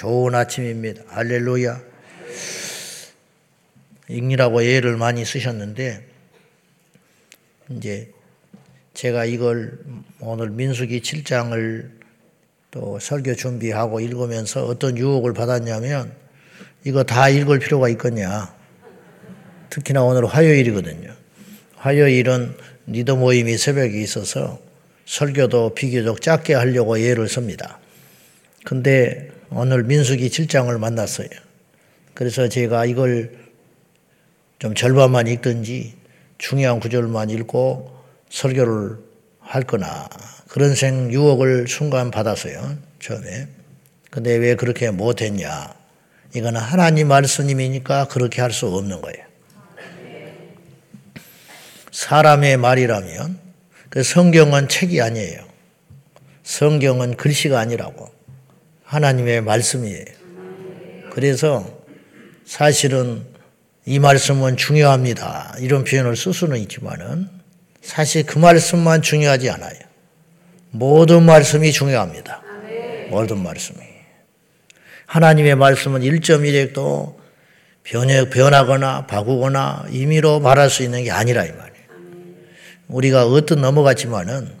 좋은 아침입니다. 할렐루야. 읽느라고 애를 많이 쓰셨는데, 이제 제가 이걸 오늘 민수기 7장을 또 설교 준비하고 읽으면서 어떤 유혹을 받았냐면, 이거 다 읽을 필요가 있겠냐. 특히나 오늘 화요일이거든요. 화요일은 리더 모임이 새벽에 있어서 설교도 비교적 짧게 하려고 예를 씁니다. 근데 오늘 민수기 7장을 만났어요. 그래서 제가 이걸 좀 절반만 읽든지 중요한 구절만 읽고 설교를 할 거나 그런 생 유혹을 순간 받았어요. 처음에. 근데 왜 그렇게 못했냐. 이거는 하나님 말씀이니까 그렇게 할 수 없는 거예요. 사람의 말이라면 그 성경은 책이 아니에요. 성경은 글씨가 아니라고. 하나님의 말씀이에요. 그래서 사실은 이 말씀은 중요합니다. 이런 표현을 쓸 수는 있지만은 사실 그 말씀만 중요하지 않아요. 모든 말씀이 중요합니다. 모든 말씀이. 하나님의 말씀은 1.1핵도 변하거나 바꾸거나 임의로 말할 수 있는 게 아니라 이 말이에요. 우리가 어떤 넘어갔지만은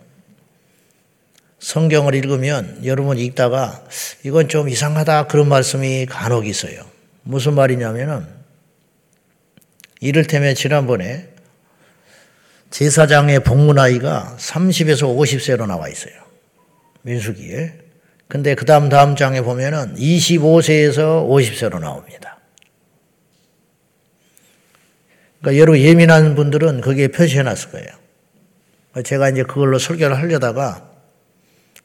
성경을 읽으면 여러분 읽다가 이건 좀 이상하다 그런 말씀이 간혹 있어요. 무슨 말이냐면은 이를테면 지난번에 제사장의 복무 나이가 30에서 50세로 나와 있어요. 민수기에. 근데 그 다음 다음 장에 보면은 25세에서 50세로 나옵니다. 그러니까 여러 예민한 분들은 거기에 표시해 놨을 거예요. 제가 이제 그걸로 설교를 하려다가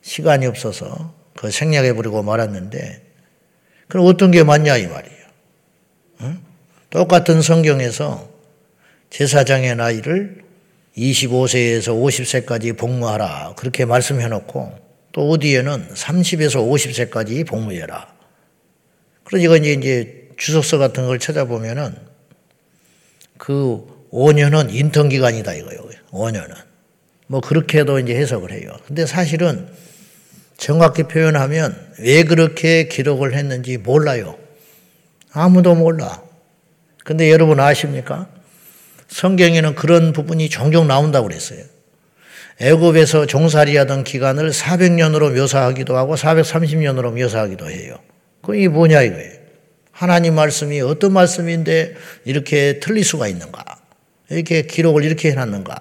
시간이 없어서 그 생략해 버리고 말았는데 그럼 어떤 게 맞냐 이 말이에요. 응? 똑같은 성경에서 제사장의 나이를 25세에서 50세까지 복무하라 그렇게 말씀해 놓고 또 어디에는 30에서 50세까지 복무해라. 그러니까 이제 주석서 같은 걸 찾아보면은 그 5년은 인턴 기간이다 이거예요. 5년은. 뭐 그렇게도 이제 해석을 해요. 근데 사실은 정확히 표현하면 왜 그렇게 기록을 했는지 몰라요. 아무도 몰라. 근데 여러분 아십니까? 성경에는 그런 부분이 종종 나온다고 그랬어요. 애굽에서 종살이 하던 기간을 400년으로 묘사하기도 하고 430년으로 묘사하기도 해요. 그게 뭐냐 이거예요. 하나님 말씀이 어떤 말씀인데 이렇게 틀릴 수가 있는가? 이렇게 기록을 이렇게 해놨는가?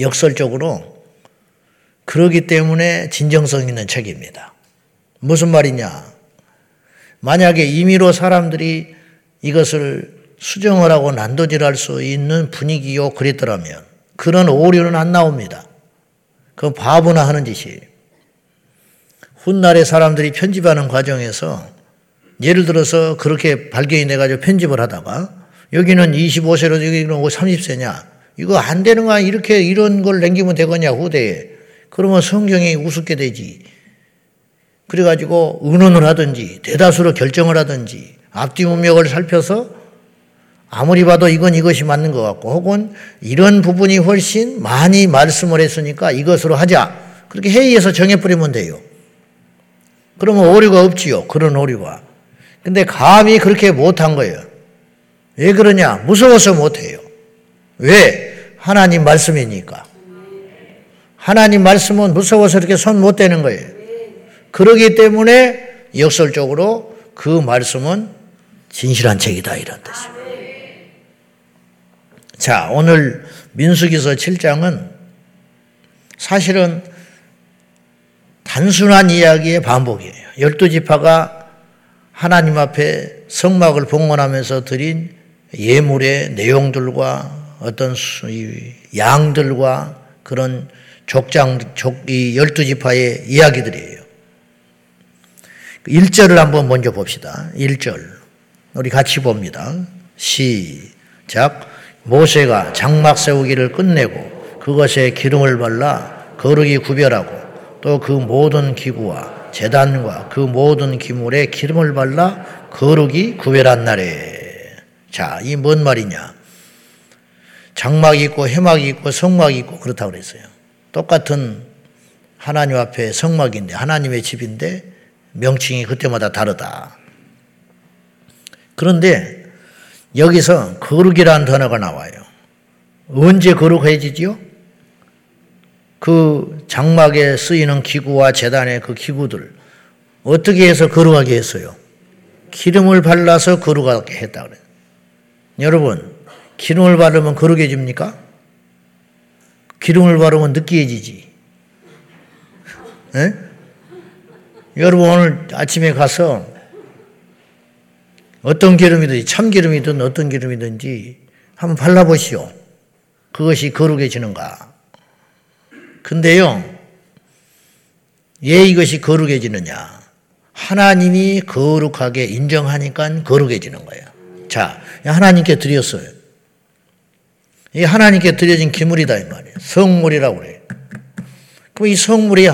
역설적으로 그러기 때문에 진정성 있는 책입니다. 무슨 말이냐? 만약에 임의로 사람들이 이것을 수정을 하고 난도질할 수 있는 분위기요 그랬더라면 그런 오류는 안 나옵니다. 그건 바보나 하는 짓이에요. 훗날에 사람들이 편집하는 과정에서 예를 들어서 그렇게 발견이 돼가지고 편집을 하다가 여기는 25세로 여기는 30세냐 이거 안 되는 거야. 이렇게 이런 걸 남기면 되겠냐, 후대에. 그러면 성경이 우습게 되지. 그래가지고 의논을 하든지, 대다수로 결정을 하든지, 앞뒤 문맥을 살펴서 아무리 봐도 이건 이것이 맞는 것 같고, 혹은 이런 부분이 훨씬 많이 말씀을 했으니까 이것으로 하자. 그렇게 회의에서 정해버리면 돼요. 그러면 오류가 없지요. 그런 오류가. 근데 감히 그렇게 못한 거예요. 왜 그러냐? 무서워서 못해요. 왜? 하나님 말씀이니까. 하나님 말씀은 무서워서 이렇게 손 못 대는 거예요. 그러기 때문에 역설적으로 그 말씀은 진실한 책이다 이런 뜻이에요. 자, 오늘 민수기서 7장은 사실은 단순한 이야기의 반복이에요. 열두 지파가 하나님 앞에 성막을 봉헌하면서 드린 예물의 내용들과 어떤 양들과 그런 족장, 족, 이 열두 지파의 이야기들이에요. 1절을 한번 먼저 봅시다. 1절. 우리 같이 봅니다. 시작. 모세가 장막 세우기를 끝내고 그것에 기름을 발라 거룩이 구별하고 또 그 모든 기구와 재단과 그 모든 기물에 기름을 발라 거룩이 구별한 날에. 자, 이 뭔 말이냐? 장막이 있고 해막이 있고 성막이 있고 그렇다고 그랬어요. 똑같은 하나님 앞에 성막인데 하나님의 집인데 명칭이 그때마다 다르다. 그런데 여기서 거룩이라는 단어가 나와요. 언제 거룩해지지요? 그 장막에 쓰이는 기구와 재단의 그 기구들 어떻게 해서 거룩하게 했어요? 기름을 발라서 거룩하게 했다 그래요. 여러분, 기름을 바르면 거룩해집니까? 기름을 바르면 느끼해지지. 에? 여러분 오늘 아침에 가서 어떤 기름이든지 참기름이든 어떤 기름이든지 한번 발라보시오. 그것이 거룩해지는가? 근데요, 왜 이것이 거룩해지느냐? 하나님이 거룩하게 인정하니까 거룩해지는 거예요. 자, 하나님께 드렸어요. 이 하나님께 드려진 기물이다 이 말이에요. 성물이라고 그래요. 그럼 이 성물이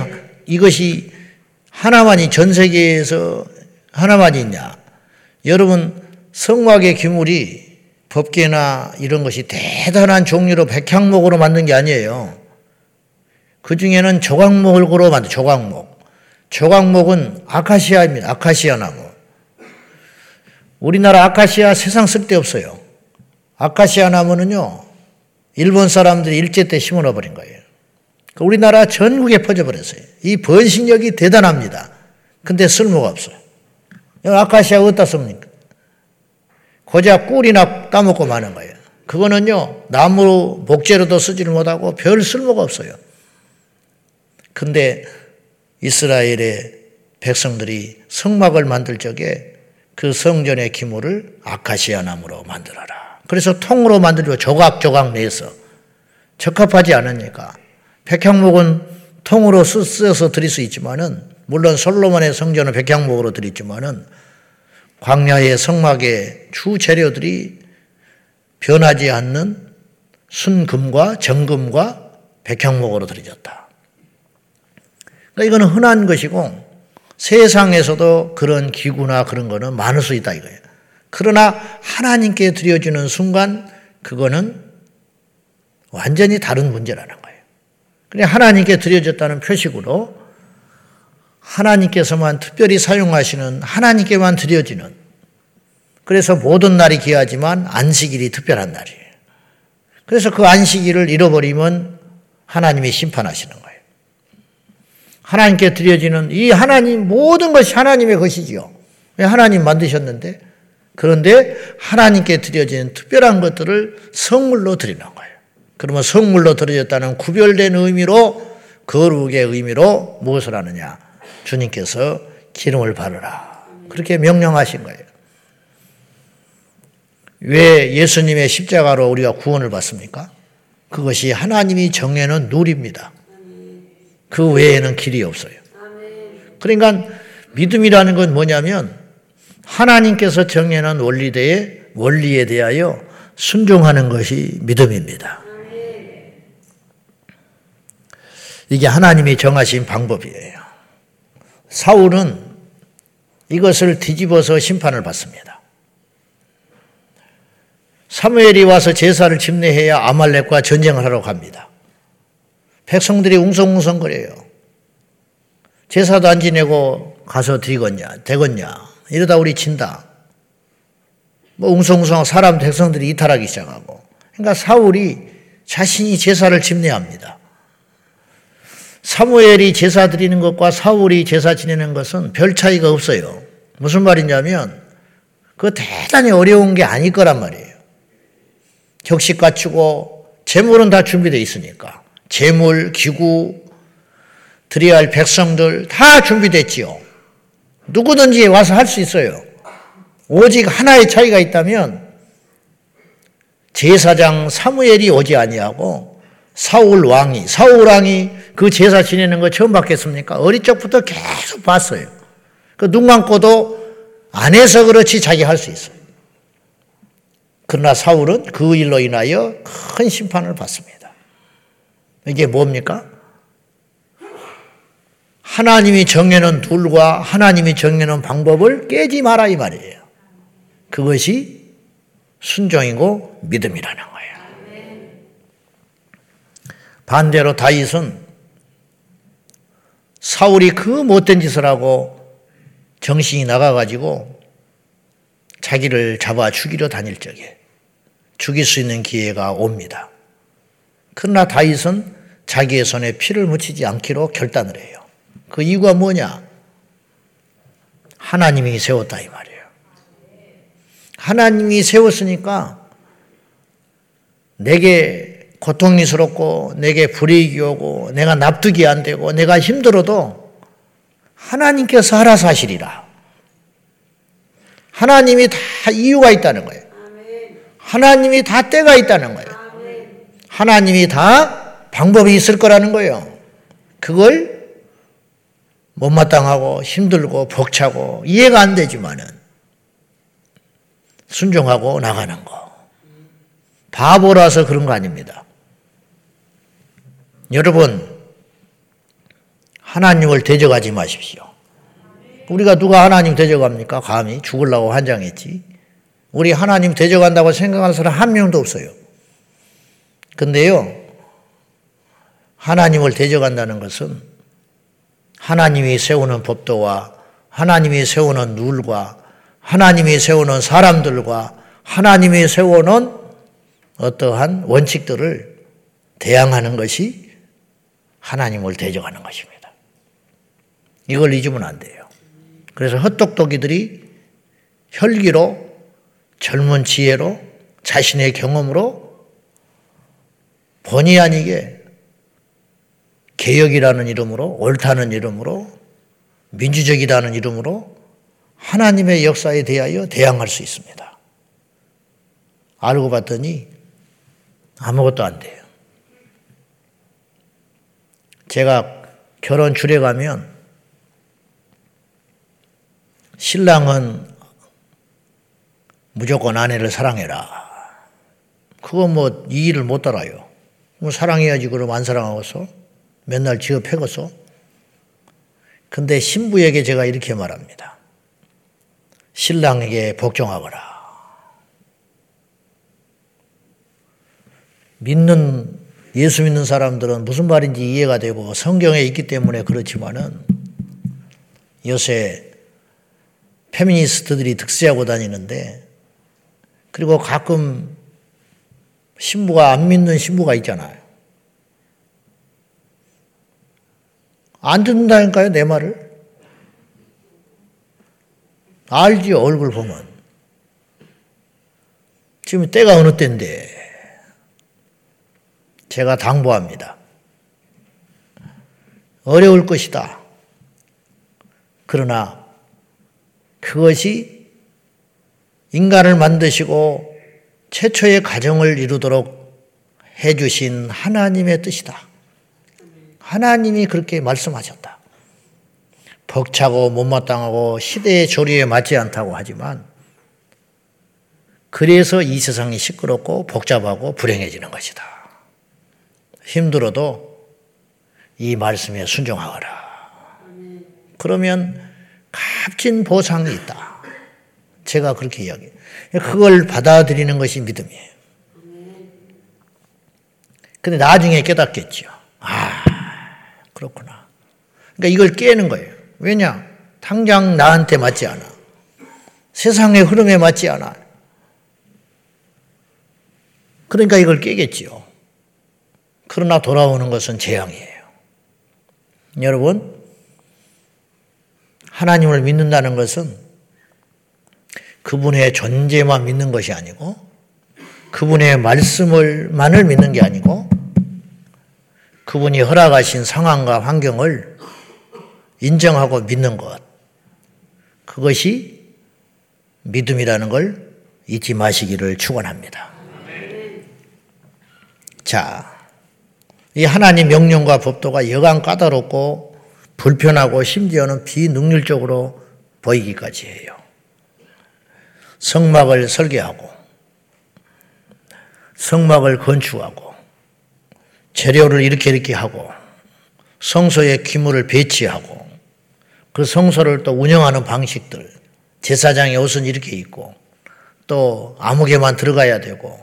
이것이 하나만이 전 세계에서 하나만이 있냐? 여러분 성막의 기물이 법계나 이런 것이 대단한 종류로 백향목으로 만든 게 아니에요. 그 중에는 조각목으로 만든 조각목. 조각목은 아카시아입니다. 아카시아 나무. 우리나라 아카시아 세상 쓸데 없어요. 아카시아 나무는요, 일본 사람들이 일제 때 심어 버린 거예요. 그 우리나라 전국에 퍼져버렸어요. 이 번식력이 대단합니다. 근데 쓸모가 없어요. 아카시아 어디다 씁니까? 고작 꿀이나 따먹고 마는 거예요. 그거는요, 나무 목재로도 쓰지를 못하고 별 쓸모가 없어요. 근데 이스라엘의 백성들이 성막을 만들 적에 그 성전의 기물을 아카시아 나무로 만들어라. 그래서 통으로 만들고 조각조각 내서 적합하지 않으니까 백향목은 통으로 쓰여서 드릴 수 있지만은 물론 솔로몬의 성전은 백향목으로 드렸지만은 광야의 성막의 주 재료들이 변하지 않는 순금과 정금과 백향목으로 드려졌다. 그러니까 이거는 흔한 것이고 세상에서도 그런 기구나 그런 거는 많을 수 있다 이거예요. 그러나 하나님께 드려지는 순간 그거는 완전히 다른 문제라는 거예요. 그냥 하나님께 드려졌다는 표식으로 하나님께서만 특별히 사용하시는 하나님께만 드려지는 그래서 모든 날이 귀하지만 안식일이 특별한 날이에요. 그래서 그 안식일을 잃어버리면 하나님이 심판하시는 거예요. 하나님께 드려지는 이 하나님 모든 것이 하나님의 것이지요. 왜 하나님 만드셨는데 그런데 하나님께 드려지는 특별한 것들을 성물로 드리는 거예요. 그러면 성물로 드려졌다는 구별된 의미로 거룩의 의미로 무엇을 하느냐? 주님께서 기름을 바르라. 그렇게 명령하신 거예요. 왜 예수님의 십자가로 우리가 구원을 받습니까? 그것이 하나님이 정해놓은 룰입니다. 그 외에는 길이 없어요. 그러니까 믿음이라는 건 뭐냐면 하나님께서 정해놓은 원리대에 원리에 대하여 순종하는 것이 믿음입니다. 이게 하나님이 정하신 방법이에요. 사울은 이것을 뒤집어서 심판을 받습니다. 사무엘이 와서 제사를 집례해야 아말렉과 전쟁을 하러 갑니다. 백성들이 웅성웅성거려요. 제사도 안 지내고 가서 드리겠냐, 되겠냐. 이러다 우리 진다. 뭐 웅성웅성 사람 백성들이 이탈하기 시작하고. 그러니까 사울이 자신이 제사를 집례합니다. 사무엘이 제사 드리는 것과 사울이 제사 지내는 것은 별 차이가 없어요. 무슨 말이냐면 그 대단히 어려운 게 아닐 거란 말이에요. 격식 갖추고 재물은 다 준비되어 있으니까 재물, 기구, 드려야 할 백성들 다 준비됐지요. 누구든지 와서 할 수 있어요. 오직 하나의 차이가 있다면 제사장 사무엘이 오지 아니하고 사울 왕이 사울 왕이 그 제사 지내는 거 처음 봤겠습니까? 어릴 적부터 계속 봤어요. 그 눈 감고도 안 해서 그렇지 자기 할 수 있어요. 그러나 사울은 그 일로 인하여 큰 심판을 받습니다. 이게 뭡니까? 하나님이 정해놓은 둘과 하나님이 정해놓은 방법을 깨지 마라 이 말이에요. 그것이 순종이고 믿음이라는 거예요. 반대로 다윗은 사울이 그 못된 짓을 하고 정신이 나가가지고 자기를 잡아 죽이려 다닐 적에 죽일 수 있는 기회가 옵니다. 그러나 다윗은 자기의 손에 피를 묻히지 않기로 결단을 해요. 그 이유가 뭐냐? 하나님이 세웠다 이 말이에요. 하나님이 세웠으니까 내게 고통스럽고 내게 불이익이 오고 내가 납득이 안 되고 내가 힘들어도 하나님께서 알아서 하시리라. 하나님이 다 이유가 있다는 거예요. 하나님이 다 때가 있다는 거예요. 하나님이 다 방법이 있을 거라는 거예요. 그걸 못마땅하고 힘들고 벅차고 이해가 안 되지만은 순종하고 나가는 거. 바보라서 그런 거 아닙니다. 여러분, 하나님을 대적하지 마십시오. 우리가 누가 하나님 대적합니까? 감히 죽으려고 환장했지. 우리 하나님 대적한다고 생각하는 사람 한 명도 없어요. 근데요, 하나님을 대적한다는 것은 하나님이 세우는 법도와 하나님이 세우는 룰과 하나님이 세우는 사람들과 하나님이 세우는 어떠한 원칙들을 대항하는 것이 하나님을 대적하는 것입니다. 이걸 잊으면 안 돼요. 그래서 헛똑똑이들이 혈기로 젊은 지혜로 자신의 경험으로 본의 아니게 개혁이라는 이름으로 옳다는 이름으로 민주적이라는 이름으로 하나님의 역사에 대하여 대항할 수 있습니다. 알고 봤더니 아무것도 안 돼요. 제가 결혼 줄에 가면 신랑은 무조건 아내를 사랑해라. 그거 뭐 이의를 못 따라요. 뭐 사랑해야지 그럼 안 사랑하고서 맨날 지어 패고서. 근데 신부에게 제가 이렇게 말합니다. 신랑에게 복종하거라. 믿는 예수 믿는 사람들은 무슨 말인지 이해가 되고 성경에 있기 때문에 그렇지만은 요새 페미니스트들이 득세하고 다니는데 그리고 가끔 신부가 안 믿는 신부가 있잖아요. 안 듣는다니까요, 내 말을. 알지, 얼굴 보면. 지금 때가 어느 때인데. 제가 당부합니다. 어려울 것이다. 그러나 그것이 인간을 만드시고 최초의 가정을 이루도록 해주신 하나님의 뜻이다. 하나님이 그렇게 말씀하셨다. 벅차고 못마땅하고 시대의 조리에 맞지 않다고 하지만 그래서 이 세상이 시끄럽고 복잡하고 불행해지는 것이다. 힘들어도 이 말씀에 순종하거라. 그러면 값진 보상이 있다. 제가 그렇게 이야기해요. 그걸 받아들이는 것이 믿음이에요. 근데 나중에 깨닫겠죠. 아, 그렇구나. 그러니까 이걸 깨는 거예요. 왜냐? 당장 나한테 맞지 않아. 세상의 흐름에 맞지 않아. 그러니까 이걸 깨겠지요. 그러나 돌아오는 것은 재앙이에요. 여러분, 하나님을 믿는다는 것은 그분의 존재만 믿는 것이 아니고 그분의 말씀을 만을 믿는 게 아니고 그분이 허락하신 상황과 환경을 인정하고 믿는 것. 그것이 믿음이라는 걸 잊지 마시기를 축원합니다. 자, 이 하나님 명령과 법도가 여간 까다롭고 불편하고 심지어는 비능률적으로 보이기까지 해요. 성막을 설계하고 성막을 건축하고 재료를 이렇게 이렇게 하고 성소에 기물을 배치하고 그 성소를 또 운영하는 방식들 제사장의 옷은 이렇게 입고 또 아무개만 들어가야 되고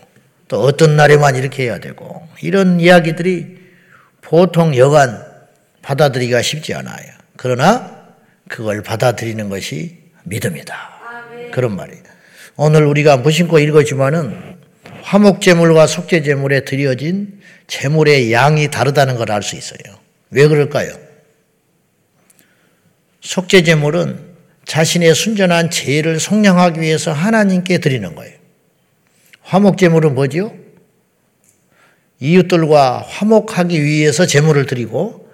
또 어떤 날에만 이렇게 해야 되고 이런 이야기들이 보통 여간 받아들이기가 쉽지 않아요. 그러나 그걸 받아들이는 것이 믿음이다. 그런 말이에요. 오늘 우리가 무심코 읽었지만은 화목제물과 속죄제물에 드려진 제물의 양이 다르다는 걸 알 수 있어요. 왜 그럴까요? 속죄제물은 자신의 순전한 죄를 속량하기 위해서 하나님께 드리는 거예요. 화목제물은 뭐지요? 이웃들과 화목하기 위해서 제물을 드리고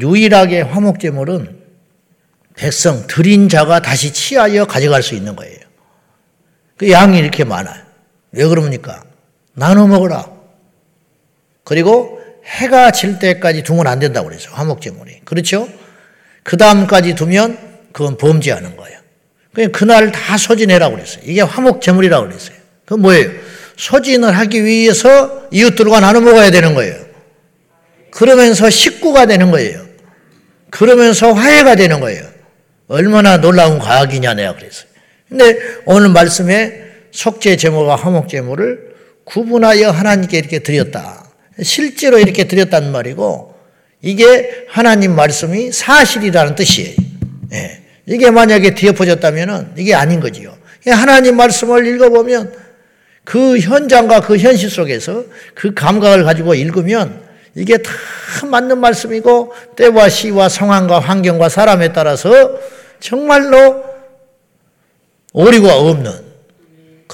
유일하게 화목제물은 백성 드린 자가 다시 취하여 가져갈 수 있는 거예요. 그 양이 이렇게 많아요. 왜 그럽니까? 나눠 먹어라. 그리고 해가 질 때까지 두면 안 된다고 그랬어요. 화목제물이. 그렇죠? 그 다음까지 두면 그건 범죄하는 거예요. 그냥 그날 다 소진해라고 그랬어요. 이게 화목제물이라고 그랬어요. 그건 뭐예요? 소진을 하기 위해서 이웃들과 나눠 먹어야 되는 거예요. 그러면서 식구가 되는 거예요. 그러면서 화해가 되는 거예요. 얼마나 놀라운 과학이냐 내가 그랬어요. 근데 오늘 말씀에 속죄 제물과 화목 제물을 구분하여 하나님께 이렇게 드렸다. 실제로 이렇게 드렸단 말이고 이게 하나님 말씀이 사실이라는 뜻이에요. 예. 이게 만약에 뒤엎어졌다면 이게 아닌 거지요. 하나님 말씀을 읽어보면 그 현장과 그 현실 속에서 그 감각을 가지고 읽으면 이게 다 맞는 말씀이고 때와 시와 상황과 환경과 사람에 따라서 정말로 오류가 없는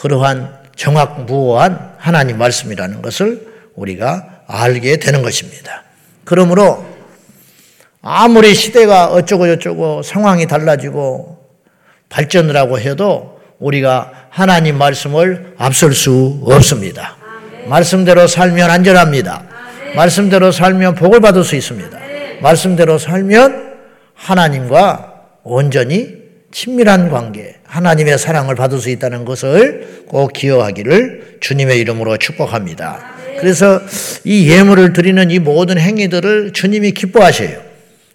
그러한 정확무호한 하나님 말씀이라는 것을 우리가 알게 되는 것입니다. 그러므로 아무리 시대가 어쩌고 저쩌고 상황이 달라지고 발전을 하고 해도 우리가 하나님 말씀을 앞설 수 없습니다. 말씀대로 살면 안전합니다. 말씀대로 살면 복을 받을 수 있습니다. 말씀대로 살면 하나님과 온전히 친밀한 관계, 하나님의 사랑을 받을 수 있다는 것을 꼭 기억하기를 주님의 이름으로 축복합니다. 그래서 이 예물을 드리는 이 모든 행위들을 주님이 기뻐하셔요.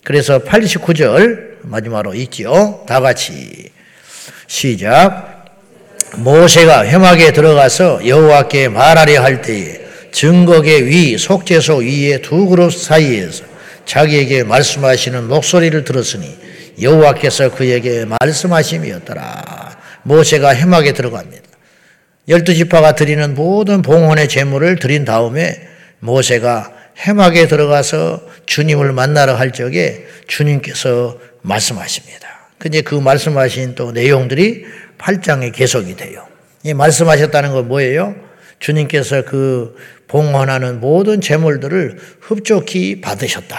그래서 89절 마지막으로 있지요. 다 같이 시작. 모세가 회막에 들어가서 여호와께 말하려 할 때에 증거계 위 속죄소 위에 두 그룹 사이에서 자기에게 말씀하시는 목소리를 들었으니 여호와께서 그에게 말씀하심이었더라. 모세가 회막에 들어갑니다. 열두 지파가 드리는 모든 봉헌의 제물을 드린 다음에 모세가 해막에 들어가서 주님을 만나러 할 적에 주님께서 말씀하십니다. 근데 그 말씀하신 또 내용들이 8장에 계속이 돼요. 이 말씀하셨다는 건 뭐예요? 주님께서 그 봉헌하는 모든 재물들을 흡족히 받으셨다.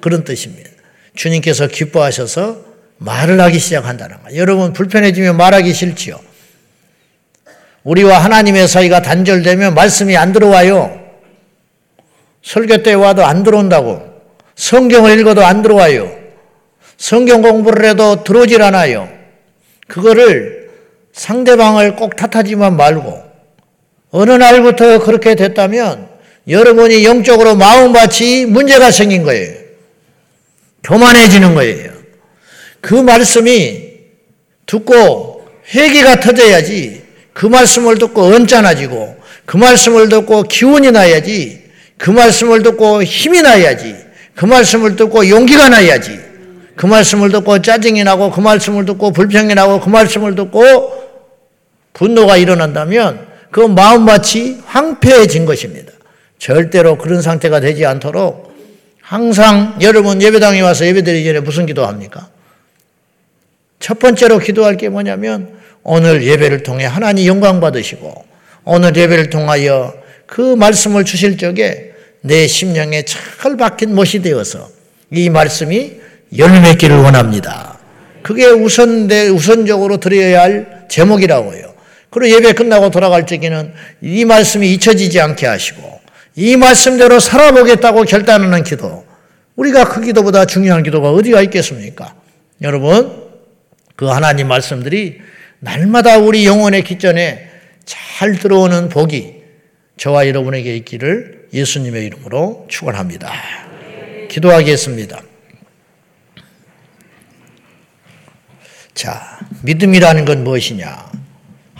그런 뜻입니다. 주님께서 기뻐하셔서 말을 하기 시작한다는 거예요. 여러분 불편해지면 말하기 싫지요. 우리와 하나님의 사이가 단절되면 말씀이 안 들어와요. 설교 때 와도 안 들어온다고. 성경을 읽어도 안 들어와요. 성경 공부를 해도 들어오질 않아요. 그거를 상대방을 꼭 탓하지만 말고 어느 날부터 그렇게 됐다면 여러분이 영적으로 마음밭이 문제가 생긴 거예요. 교만해지는 거예요. 그 말씀이 듣고 회개가 터져야지 그 말씀을 듣고 언짢아지고 그 말씀을 듣고 기운이 나야지 그 말씀을 듣고 힘이 나야지 그 말씀을 듣고 용기가 나야지 그 말씀을 듣고 짜증이 나고 그 말씀을 듣고 불평이 나고 그 말씀을 듣고 분노가 일어난다면 그 마음밭이 황폐해진 것입니다. 절대로 그런 상태가 되지 않도록 항상 여러분 예배당에 와서 예배드리기 전에 무슨 기도합니까? 첫 번째로 기도할 게 뭐냐면 오늘 예배를 통해 하나님 영광 받으시고 오늘 예배를 통하여 그 말씀을 주실 적에 내 심령에 잘 박힌 못이 되어서 이 말씀이 열매 맺기를 원합니다. 그게 우선 내 우선적으로 드려야 할 제목이라고요. 그리고 예배 끝나고 돌아갈 적에는 이 말씀이 잊혀지지 않게 하시고 이 말씀대로 살아보겠다고 결단하는 기도. 우리가 그 기도보다 중요한 기도가 어디가 있겠습니까? 여러분, 그 하나님 말씀들이 날마다 우리 영혼의 기전에 잘 들어오는 복이 저와 여러분에게 있기를 예수님의 이름으로 축원합니다. 기도하겠습니다. 자, 믿음이라는 건 무엇이냐?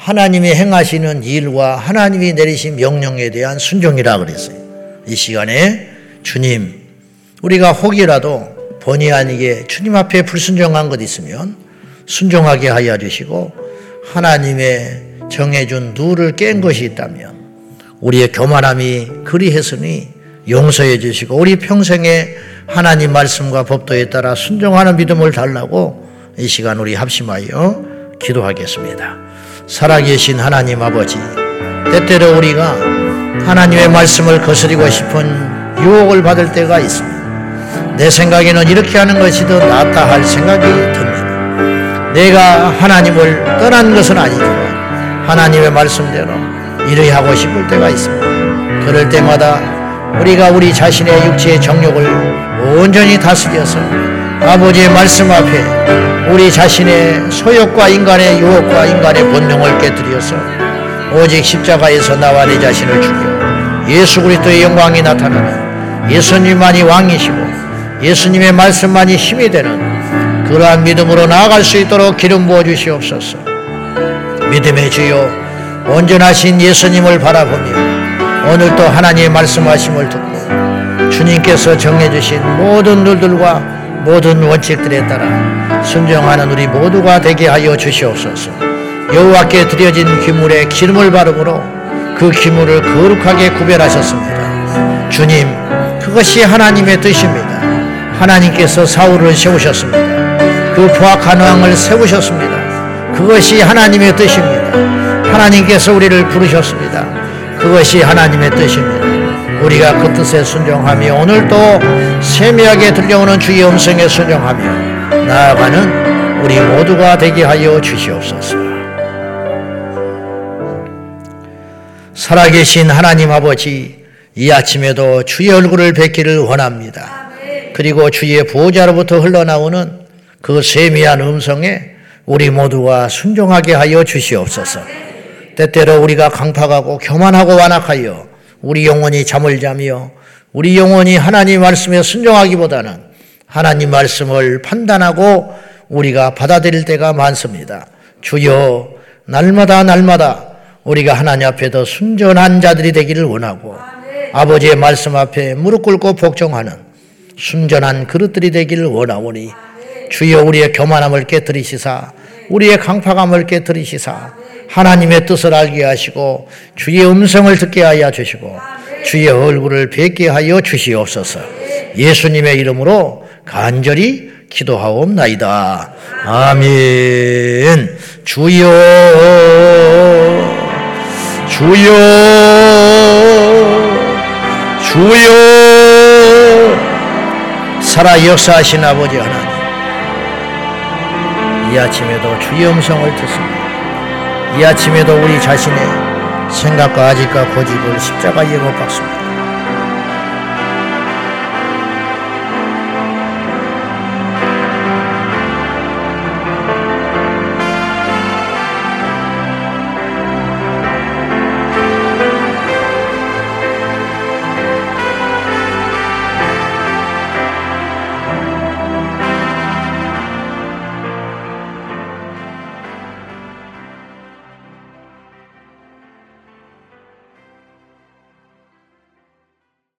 하나님이 행하시는 일과 하나님이 내리신 명령에 대한 순종이라 그랬어요. 이 시간에 주님, 우리가 혹이라도 본의 아니게 주님 앞에 불순종한 것 있으면 순종하게 하여 주시고 하나님의 정해준 누를 깬 것이 있다면 우리의 교만함이 그리했으니 용서해 주시고 우리 평생에 하나님 말씀과 법도에 따라 순종하는 믿음을 달라고 이 시간 우리 합심하여 기도하겠습니다. 살아계신 하나님 아버지, 때때로 우리가 하나님의 말씀을 거스리고 싶은 유혹을 받을 때가 있습니다. 내 생각에는 이렇게 하는 것이 더 낫다 할 생각이 듭니다. 내가 하나님을 떠난 것은 아니지만 하나님의 말씀대로 일을 하고 싶을 때가 있습니다. 그럴 때마다 우리가 우리 자신의 육체의 정욕을 온전히 다스려서 아버지의 말씀 앞에 우리 자신의 소욕과 인간의 유혹과 인간의 본능을 깨뜨려서 오직 십자가에서 나와 내 자신을 죽여 예수 그리스도의 영광이 나타나는 예수님만이 왕이시고 예수님의 말씀만이 힘이 되는 그러한 믿음으로 나아갈 수 있도록 기름 부어 주시옵소서. 믿음의 주요 온전하신 예수님을 바라보며 오늘도 하나님의 말씀하심을 듣고 주님께서 정해주신 모든 룰들과 모든 원칙들에 따라 순종하는 우리 모두가 되게 하여 주시옵소서. 여호와께 드려진 기물에 기름을 바르므로 그 기물을 거룩하게 구별하셨습니다. 주님, 그것이 하나님의 뜻입니다. 하나님께서 사울을 세우셨습니다. 그 포악한 왕을 세우셨습니다. 그것이 하나님의 뜻입니다. 하나님께서 우리를 부르셨습니다. 그것이 하나님의 뜻입니다. 우리가 그 뜻에 순종하며 오늘도 세미하게 들려오는 주의 음성에 순종하며 나아가는 우리 모두가 되게 하여 주시옵소서. 살아계신 하나님 아버지, 이 아침에도 주의 얼굴을 뵙기를 원합니다. 그리고 주의 보호자로부터 흘러나오는 그 세미한 음성에 우리 모두가 순종하게 하여 주시옵소서. 때때로 우리가 강팍하고 교만하고 완악하여 우리 영혼이 잠을 자며 우리 영혼이 하나님 말씀에 순종하기보다는 하나님 말씀을 판단하고 우리가 받아들일 때가 많습니다. 주여 날마다 날마다 우리가 하나님 앞에 더 순전한 자들이 되기를 원하고 아버지의 말씀 앞에 무릎 꿇고 복종하는 순전한 그릇들이 되기를 원하오니 주여 우리의 교만함을 깨뜨리시사 우리의 강팍함을 깨뜨리시사 하나님의 뜻을 알게 하시고 주의 음성을 듣게 하여 주시고 주의 얼굴을 뵙게 하여 주시옵소서 예수님의 이름으로 간절히 기도하옵나이다. 아멘. 주여, 주여, 주여. 살아 역사하신 아버지 하나님 이 아침에도 주의 음성을 듣습니다 이 아침에도 우리 자신의 생각과 아직과 고집을 십자가에 못 박습니다